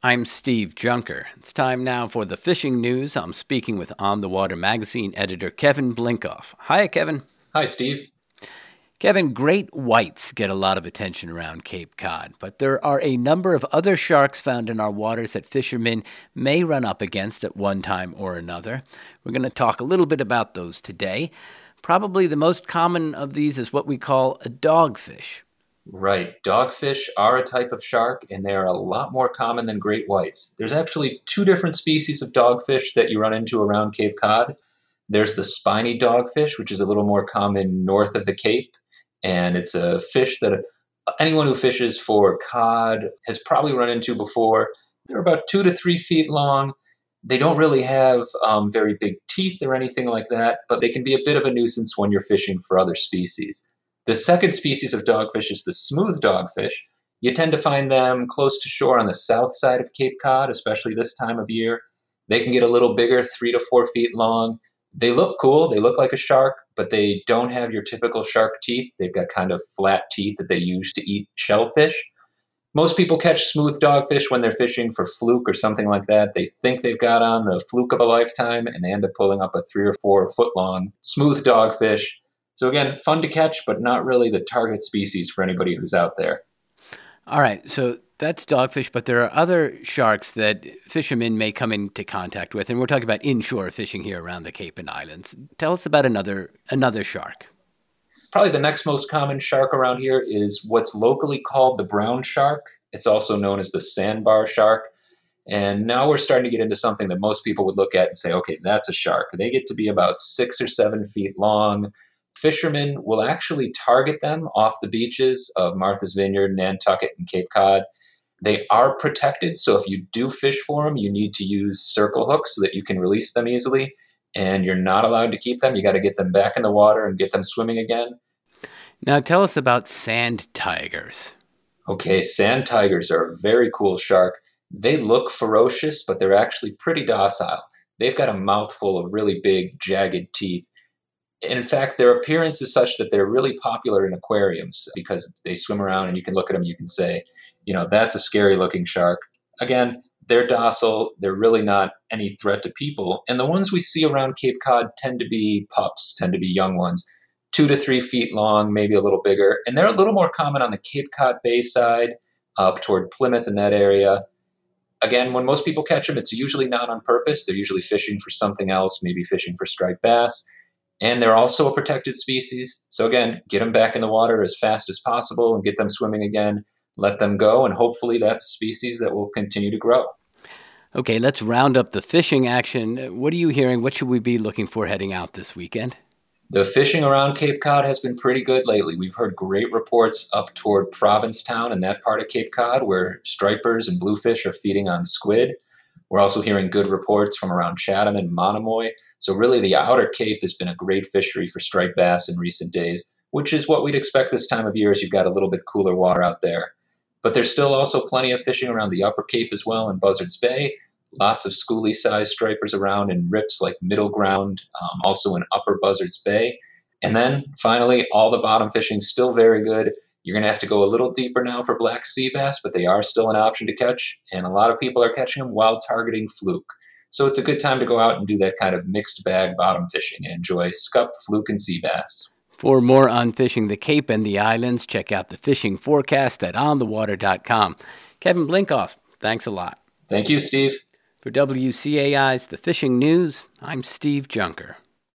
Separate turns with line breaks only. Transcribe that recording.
I'm Steve Junker. It's time now for the fishing news. I'm speaking with On the Water magazine editor Kevin Blinkoff. Hi, Kevin.
Hi, Steve.
Kevin, great whites get a lot of attention around Cape Cod, but there are a number of other sharks found in our waters that fishermen may run up against at one time or another. We're going to talk a little bit about those today. Probably the most common of these is what we call a dogfish.
Right. Dogfish are a type of shark, and they are a lot more common than great whites. There's actually two different species of dogfish that you run into around Cape Cod. There's the spiny dogfish, which is a little more common north of the Cape, and it's a fish that anyone who fishes for cod has probably run into before. They're about two to three feet long. They don't really have um, very big teeth or anything like that, but they can be a bit of a nuisance when you're fishing for other species. The second species of dogfish is the smooth dogfish. You tend to find them close to shore on the south side of Cape Cod, especially this time of year. They can get a little bigger, three to four feet long. They look cool, they look like a shark, but they don't have your typical shark teeth. They've got kind of flat teeth that they use to eat shellfish. Most people catch smooth dogfish when they're fishing for fluke or something like that. They think they've got on the fluke of a lifetime and they end up pulling up a three or four foot long smooth dogfish so again, fun to catch, but not really the target species for anybody who's out there.
All right, so that's dogfish, but there are other sharks that fishermen may come into contact with, and we're talking about inshore fishing here around the Cape and Islands. Tell us about another another shark.
Probably the next most common shark around here is what's locally called the brown shark. It's also known as the sandbar shark. And now we're starting to get into something that most people would look at and say, okay, that's a shark. They get to be about six or seven feet long fishermen will actually target them off the beaches of Martha's Vineyard, Nantucket, and Cape Cod. They are protected, so if you do fish for them, you need to use circle hooks so that you can release them easily. And you're not allowed to keep them. You got to get them back in the water and get them swimming again.
Now, tell us about sand tigers.
Okay, sand tigers are a very cool shark. They look ferocious, but they're actually pretty docile. They've got a mouthful of really big, jagged teeth and in fact, their appearance is such that they're really popular in aquariums because they swim around and you can look at them, you can say, you know, that's a scary looking shark. Again, they're docile, they're really not any threat to people. And the ones we see around Cape Cod tend to be pups, tend to be young ones, two to three feet long, maybe a little bigger. And they're a little more common on the Cape Cod Bay side, up toward Plymouth in that area. Again, when most people catch them, it's usually not on purpose. They're usually fishing for something else, maybe fishing for striped bass and they're also a protected species. So again, get them back in the water as fast as possible and get them swimming again. Let them go, and hopefully that's a species that will continue to grow.
Okay, let's round up the fishing action. What are you hearing? What should we be looking for heading out this weekend?
The fishing around Cape Cod has been pretty good lately. We've heard great reports up toward Provincetown and that part of Cape Cod where stripers and bluefish are feeding on squid. We're also hearing good reports from around Chatham and Monomoy. So, really, the outer Cape has been a great fishery for striped bass in recent days, which is what we'd expect this time of year as you've got a little bit cooler water out there. But there's still also plenty of fishing around the upper Cape as well in Buzzards Bay. Lots of schoolie sized stripers around in rips like Middle Ground, um, also in Upper Buzzards Bay. And then finally, all the bottom fishing still very good. You're going to have to go a little deeper now for black sea bass, but they are still an option to catch. And a lot of people are catching them while targeting fluke. So it's a good time to go out and do that kind of mixed bag bottom fishing and enjoy scup, fluke, and sea bass.
For more on fishing the Cape and the islands, check out the fishing forecast at onthewater.com. Kevin Blinkoff, thanks a lot.
Thank you, Steve.
For WCAI's The Fishing News, I'm Steve Junker.